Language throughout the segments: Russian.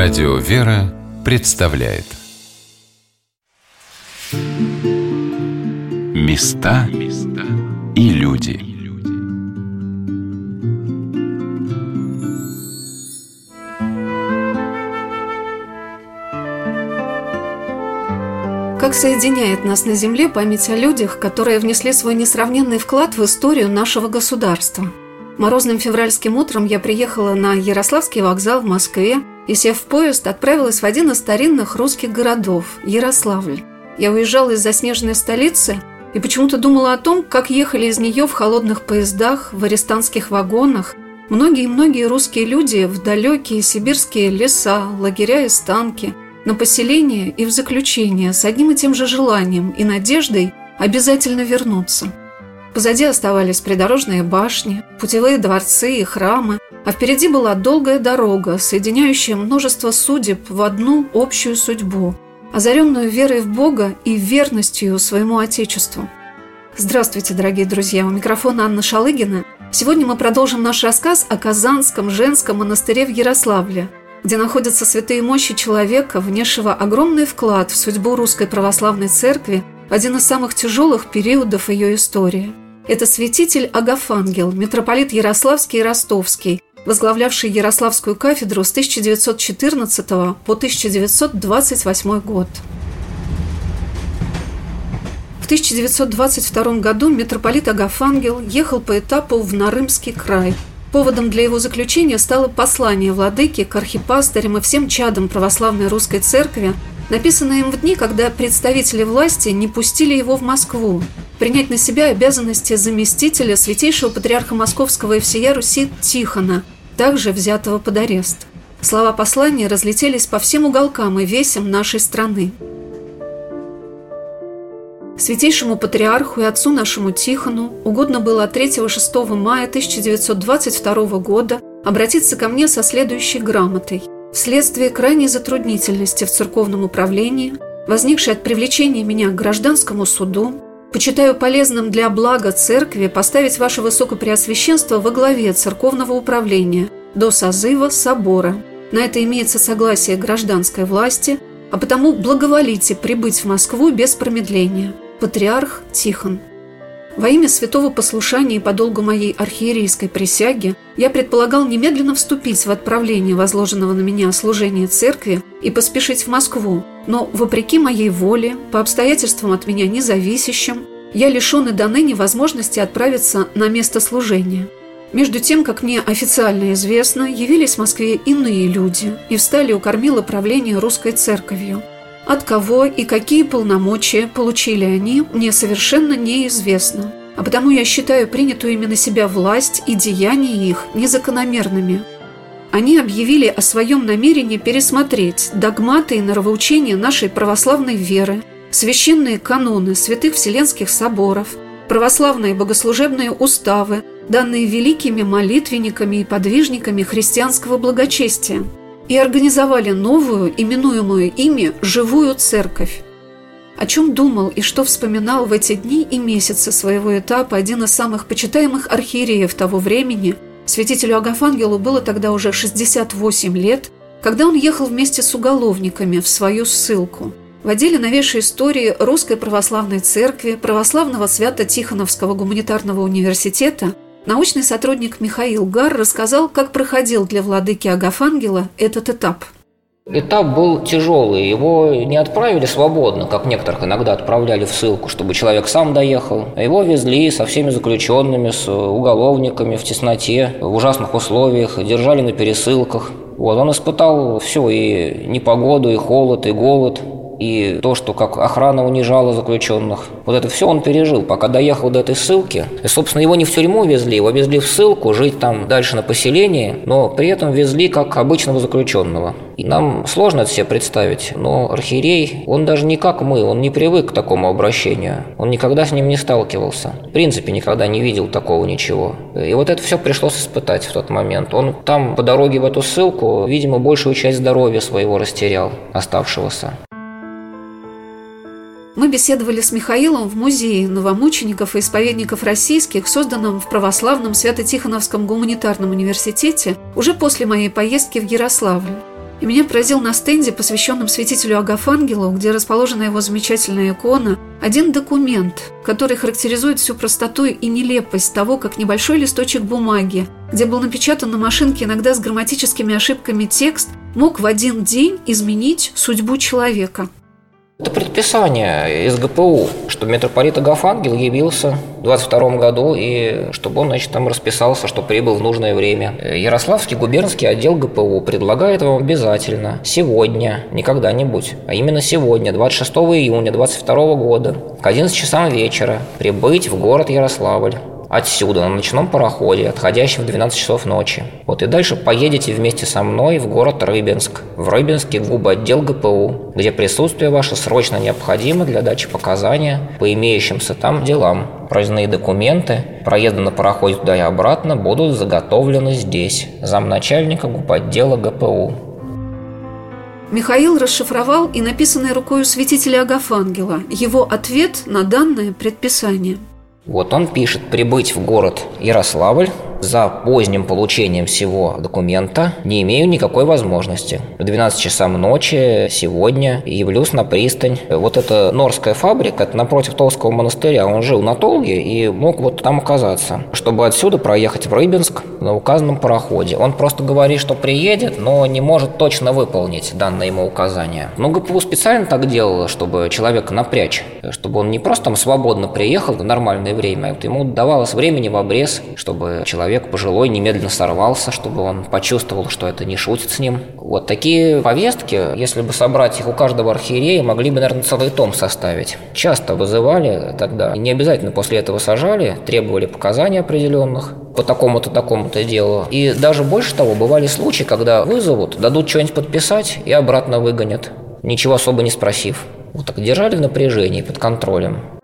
Радио «Вера» представляет. Места и люди. Как соединяет нас на Земле память о людях, которые внесли свой несравненный вклад в историю нашего государства – Морозным февральским утром я приехала на Ярославский вокзал в Москве и, сев в поезд, отправилась в один из старинных русских городов – Ярославль. Я уезжала из заснеженной столицы и почему-то думала о том, как ехали из нее в холодных поездах, в арестантских вагонах многие-многие русские люди в далекие сибирские леса, лагеря и станки, на поселение и в заключение с одним и тем же желанием и надеждой обязательно вернуться – Позади оставались придорожные башни, путевые дворцы и храмы, а впереди была долгая дорога, соединяющая множество судеб в одну общую судьбу, озаренную верой в Бога и верностью своему Отечеству. Здравствуйте, дорогие друзья! У микрофона Анна Шалыгина. Сегодня мы продолжим наш рассказ о Казанском женском монастыре в Ярославле, где находятся святые мощи человека, внесшего огромный вклад в судьбу Русской Православной Церкви один из самых тяжелых периодов ее истории – это святитель Агафангел, митрополит Ярославский и Ростовский, возглавлявший Ярославскую кафедру с 1914 по 1928 год. В 1922 году митрополит Агафангел ехал по этапу в Нарымский край. Поводом для его заключения стало послание владыки к архипастырям и всем чадам православной русской церкви написанное им в дни, когда представители власти не пустили его в Москву, принять на себя обязанности заместителя святейшего патриарха Московского и всея Руси Тихона, также взятого под арест. Слова послания разлетелись по всем уголкам и весям нашей страны. Святейшему патриарху и отцу нашему Тихону угодно было от 3-6 мая 1922 года обратиться ко мне со следующей грамотой – Вследствие крайней затруднительности в церковном управлении, возникшей от привлечения меня к гражданскому суду, почитаю полезным для блага церкви поставить ваше высокопреосвященство во главе церковного управления до созыва собора. На это имеется согласие гражданской власти, а потому благоволите прибыть в Москву без промедления. Патриарх Тихон. Во имя святого послушания и по долгу моей архиерейской присяги я предполагал немедленно вступить в отправление возложенного на меня служения церкви и поспешить в Москву, но, вопреки моей воле, по обстоятельствам от меня независящим, я лишен и до ныне возможности отправиться на место служения. Между тем, как мне официально известно, явились в Москве иные люди и встали у кормила правления русской церковью – от кого и какие полномочия получили они, мне совершенно неизвестно. А потому я считаю принятую ими на себя власть и деяния их незакономерными. Они объявили о своем намерении пересмотреть догматы и норовоучения нашей православной веры, священные каноны святых вселенских соборов, православные богослужебные уставы, данные великими молитвенниками и подвижниками христианского благочестия – и организовали новую, именуемую ими «Живую Церковь». О чем думал и что вспоминал в эти дни и месяцы своего этапа один из самых почитаемых архиереев того времени, святителю Агафангелу было тогда уже 68 лет, когда он ехал вместе с уголовниками в свою ссылку. В отделе новейшей истории Русской Православной Церкви Православного Свято-Тихоновского гуманитарного университета – Научный сотрудник Михаил Гар рассказал, как проходил для владыки Агафангела этот этап. Этап был тяжелый, его не отправили свободно, как некоторых иногда отправляли в ссылку, чтобы человек сам доехал. А его везли со всеми заключенными, с уголовниками в тесноте, в ужасных условиях, держали на пересылках. Вот, он испытал все, и непогоду, и холод, и голод, и то, что как охрана унижала заключенных. Вот это все он пережил, пока доехал до этой ссылки. И, собственно, его не в тюрьму везли, его везли в ссылку, жить там дальше на поселении, но при этом везли как обычного заключенного. И нам сложно это себе представить, но архиерей, он даже не как мы, он не привык к такому обращению. Он никогда с ним не сталкивался. В принципе, никогда не видел такого ничего. И вот это все пришлось испытать в тот момент. Он там по дороге в эту ссылку, видимо, большую часть здоровья своего растерял, оставшегося. Мы беседовали с Михаилом в музее новомучеников и исповедников российских, созданном в православном Свято-Тихоновском гуманитарном университете уже после моей поездки в Ярославль. И меня поразил на стенде, посвященном святителю Агафангелу, где расположена его замечательная икона, один документ, который характеризует всю простоту и нелепость того, как небольшой листочек бумаги, где был напечатан на машинке иногда с грамматическими ошибками текст, мог в один день изменить судьбу человека – это предписание из ГПУ, что митрополит Агафангел явился в 22 году, и чтобы он, значит, там расписался, что прибыл в нужное время. Ярославский губернский отдел ГПУ предлагает вам обязательно сегодня, не когда-нибудь, а именно сегодня, 26 июня 22 года, к 11 часам вечера, прибыть в город Ярославль отсюда, на ночном пароходе, отходящем в 12 часов ночи. Вот и дальше поедете вместе со мной в город Рыбинск, в Рыбинске в отдел ГПУ, где присутствие ваше срочно необходимо для дачи показания по имеющимся там делам. Проездные документы, проезды на пароходе туда и обратно будут заготовлены здесь, замначальника отдела ГПУ. Михаил расшифровал и написанный рукой святителя Агафангела его ответ на данное предписание – вот он пишет «Прибыть в город Ярославль за поздним получением всего документа не имею никакой возможности. В 12 часам ночи сегодня явлюсь на пристань. Вот эта Норская фабрика, это напротив Толского монастыря. Он жил на Толге и мог вот там оказаться. Чтобы отсюда проехать в Рыбинск на указанном пароходе. Он просто говорит, что приедет, но не может точно выполнить данное ему указание. Но ГПУ специально так делало, чтобы человека напрячь. Чтобы он не просто там свободно приехал в нормальное время, а вот ему давалось времени в обрез, чтобы человек человек пожилой немедленно сорвался, чтобы он почувствовал, что это не шутит с ним. Вот такие повестки, если бы собрать их у каждого архиерея, могли бы, наверное, целый том составить. Часто вызывали тогда, не обязательно после этого сажали, требовали показаний определенных по такому-то, такому-то делу. И даже больше того, бывали случаи, когда вызовут, дадут что-нибудь подписать и обратно выгонят, ничего особо не спросив. Вот так держали в напряжении, под контролем.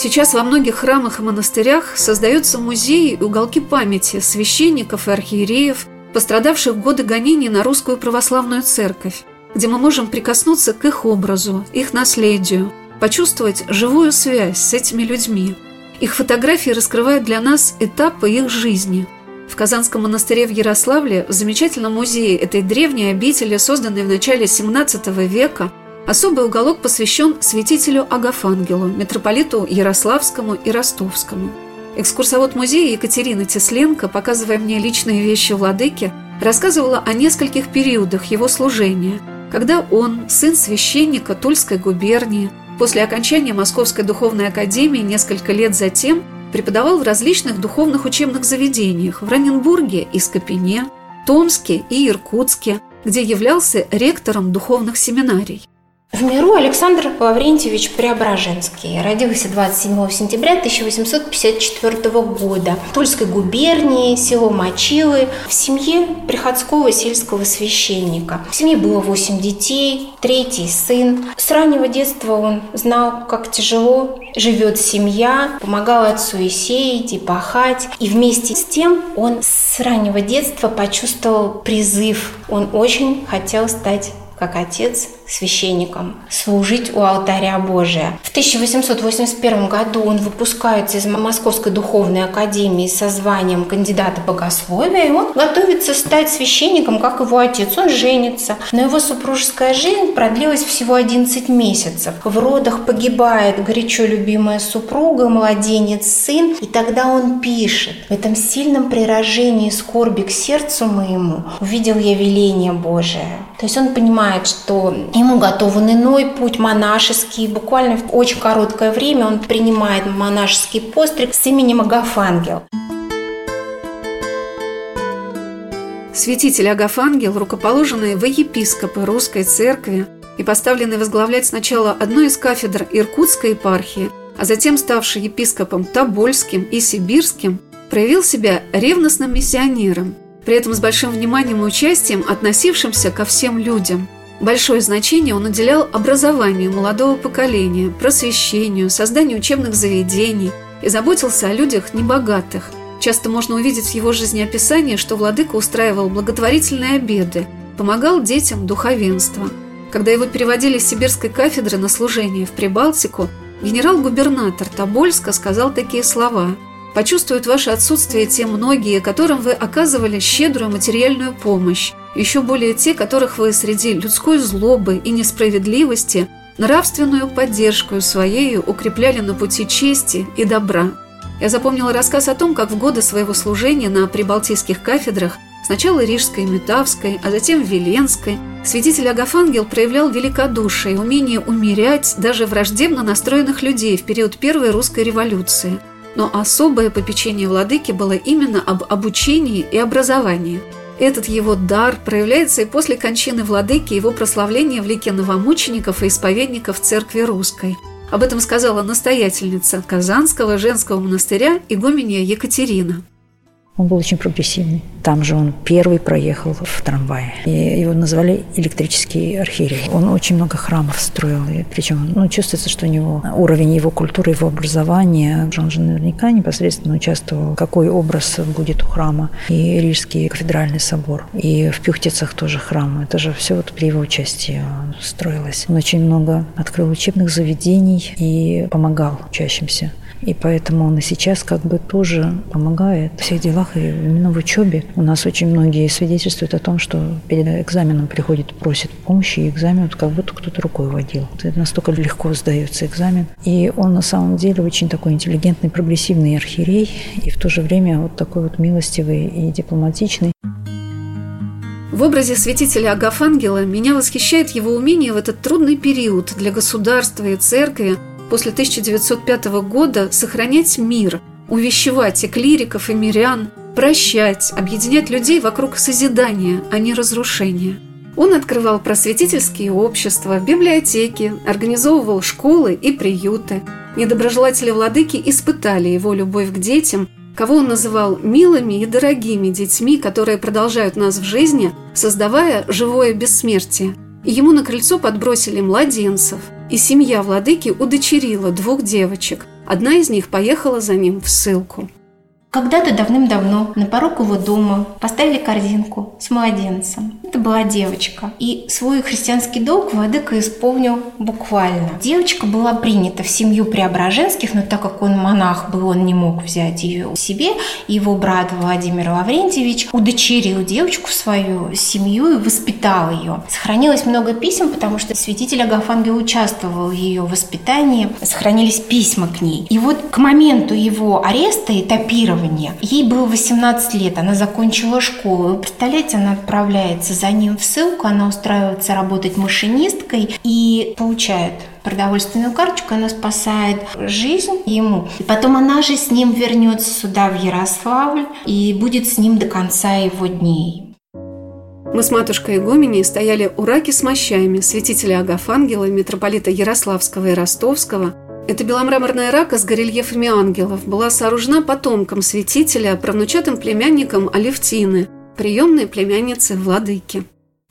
Сейчас во многих храмах и монастырях создаются музеи и уголки памяти священников и архиереев, пострадавших в годы гонений на русскую православную церковь, где мы можем прикоснуться к их образу, их наследию, почувствовать живую связь с этими людьми. Их фотографии раскрывают для нас этапы их жизни. В Казанском монастыре в Ярославле, в замечательном музее этой древней обители, созданной в начале XVII века, Особый уголок посвящен святителю Агафангелу, митрополиту Ярославскому и Ростовскому. Экскурсовод музея Екатерина Тесленко, показывая мне личные вещи владыки, рассказывала о нескольких периодах его служения, когда он, сын священника Тульской губернии, после окончания Московской духовной академии несколько лет затем преподавал в различных духовных учебных заведениях в Раненбурге и Скопине, Томске и Иркутске, где являлся ректором духовных семинарий. В миру Александр Лаврентьевич Преображенский родился 27 сентября 1854 года в Тульской губернии, село Мочилы, в семье приходского сельского священника. В семье было 8 детей, третий сын. С раннего детства он знал, как тяжело живет семья, помогал отцу и сеять, и пахать. И вместе с тем он с раннего детства почувствовал призыв. Он очень хотел стать как отец священником, служить у алтаря Божия. В 1881 году он выпускается из Московской духовной академии со званием кандидата богословия, и он готовится стать священником, как его отец. Он женится, но его супружеская жизнь продлилась всего 11 месяцев. В родах погибает горячо любимая супруга, младенец, сын, и тогда он пишет, в этом сильном приражении скорби к сердцу моему увидел я веление Божие. То есть он понимает, что ему готовен иной путь монашеский. Буквально в очень короткое время он принимает монашеский постриг с именем Агафангел. Святитель Агафангел, рукоположенный в епископы русской церкви и поставленный возглавлять сначала одной из кафедр Иркутской епархии, а затем ставший епископом Тобольским и Сибирским, проявил себя ревностным миссионером – при этом с большим вниманием и участием, относившимся ко всем людям. Большое значение он уделял образованию молодого поколения, просвещению, созданию учебных заведений и заботился о людях небогатых. Часто можно увидеть в его жизнеописании, что владыка устраивал благотворительные обеды, помогал детям духовенства. Когда его переводили с сибирской кафедры на служение в Прибалтику, генерал-губернатор Тобольска сказал такие слова – Почувствуют ваше отсутствие те многие, которым вы оказывали щедрую материальную помощь, еще более те, которых вы среди людской злобы и несправедливости нравственную поддержку своею укрепляли на пути чести и добра. Я запомнила рассказ о том, как в годы своего служения на прибалтийских кафедрах Сначала Рижской и Метавской, а затем Веленской, святитель Агафангел проявлял великодушие и умение умерять даже враждебно настроенных людей в период Первой русской революции. Но особое попечение владыки было именно об обучении и образовании. Этот его дар проявляется и после кончины владыки его прославления в лике новомучеников и исповедников Церкви Русской. Об этом сказала настоятельница Казанского женского монастыря игуменья Екатерина. Он был очень прогрессивный. Там же он первый проехал в трамвае. И его назвали электрический архиерей. Он очень много храмов строил. И причем ну, чувствуется, что у него уровень его культуры, его образования. Он же наверняка непосредственно участвовал, какой образ будет у храма. И Рижский кафедральный собор. И в Пюхтицах тоже храм. Это же все вот при его участии строилось. Он очень много открыл учебных заведений и помогал учащимся. И поэтому он и сейчас как бы тоже помогает в всех делах, и именно в учебе. У нас очень многие свидетельствуют о том, что перед экзаменом приходит, просит помощи, и экзамен вот как будто кто-то рукой водил. Это настолько легко сдается экзамен. И он на самом деле очень такой интеллигентный, прогрессивный архиерей, и в то же время вот такой вот милостивый и дипломатичный. В образе святителя Агафангела меня восхищает его умение в этот трудный период для государства и церкви после 1905 года сохранять мир, увещевать и клириков, и мирян, прощать, объединять людей вокруг созидания, а не разрушения. Он открывал просветительские общества, библиотеки, организовывал школы и приюты. Недоброжелатели владыки испытали его любовь к детям, кого он называл милыми и дорогими детьми, которые продолжают нас в жизни, создавая живое бессмертие. И ему на крыльцо подбросили младенцев – и семья владыки удочерила двух девочек. Одна из них поехала за ним в ссылку. Когда-то давным-давно на порог его дома поставили корзинку с младенцем. Это была девочка. И свой христианский долг Владыка исполнил буквально. Девочка была принята в семью Преображенских, но так как он монах был, он не мог взять ее себе. Его брат Владимир Лаврентьевич удочерил девочку в свою семью и воспитал ее. Сохранилось много писем, потому что святитель Агафангел участвовал в ее воспитании. Сохранились письма к ней. И вот к моменту его ареста и топирования планирования. Ей было 18 лет, она закончила школу. Вы представляете, она отправляется за ним в ссылку, она устраивается работать машинисткой и получает продовольственную карточку, она спасает жизнь ему. И потом она же с ним вернется сюда, в Ярославль, и будет с ним до конца его дней. Мы с матушкой Игуменей стояли у раки с мощами святителя Агафангела, митрополита Ярославского и Ростовского – эта беломраморная рака с горельефами ангелов была сооружена потомком святителя, правнучатым племянником Алевтины, приемной племянницы владыки.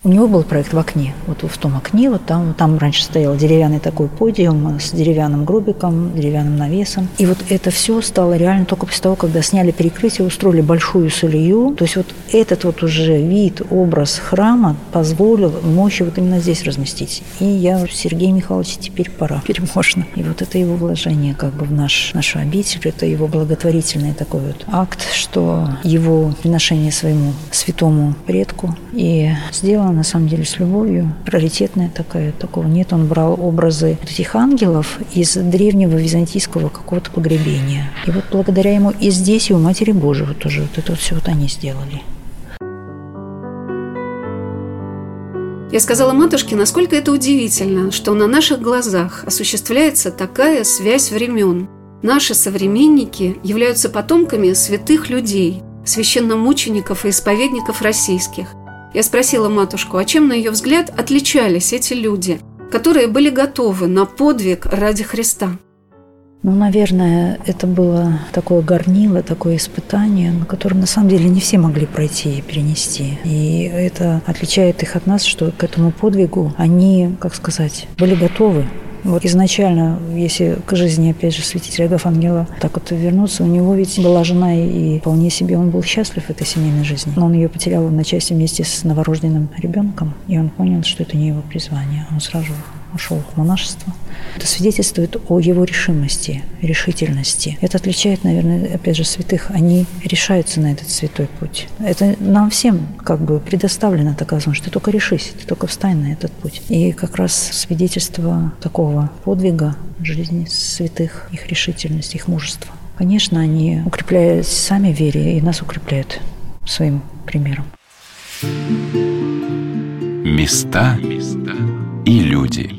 У него был проект в окне, вот в том окне, вот там, там раньше стоял деревянный такой подиум с деревянным грубиком, деревянным навесом. И вот это все стало реально только после того, когда сняли перекрытие, устроили большую солью. То есть вот этот вот уже вид, образ храма позволил мощи вот именно здесь разместить. И я, Сергей Михайлович, теперь пора, теперь можно. И вот это его вложение как бы в наш, нашу обитель, это его благотворительный такой вот акт, что его приношение своему святому предку и сделано на самом деле с любовью, раритетная такая, такого нет. Он брал образы этих ангелов из древнего византийского какого-то погребения. И вот благодаря ему и здесь, и у Матери Божьей вот тоже вот это вот все вот они сделали. Я сказала матушке, насколько это удивительно, что на наших глазах осуществляется такая связь времен. Наши современники являются потомками святых людей, священномучеников и исповедников российских – я спросила матушку, а чем, на ее взгляд, отличались эти люди, которые были готовы на подвиг ради Христа? Ну, наверное, это было такое горнило, такое испытание, на которое на самом деле не все могли пройти и перенести. И это отличает их от нас, что к этому подвигу они, как сказать, были готовы. Вот изначально, если к жизни, опять же, святителя Агафангела так вот вернуться, у него ведь была жена, и вполне себе он был счастлив в этой семейной жизни. Но он ее потерял на части вместе с новорожденным ребенком, и он понял, что это не его призвание. Он сразу ушел в монашество. Это свидетельствует о его решимости, решительности. Это отличает, наверное, опять же, святых. Они решаются на этот святой путь. Это нам всем как бы предоставлена такая возможность. Ты только решись, ты только встань на этот путь. И как раз свидетельство такого подвига жизни святых, их решительность, их мужество. Конечно, они укрепляют сами вере и нас укрепляют своим примером. Места и люди.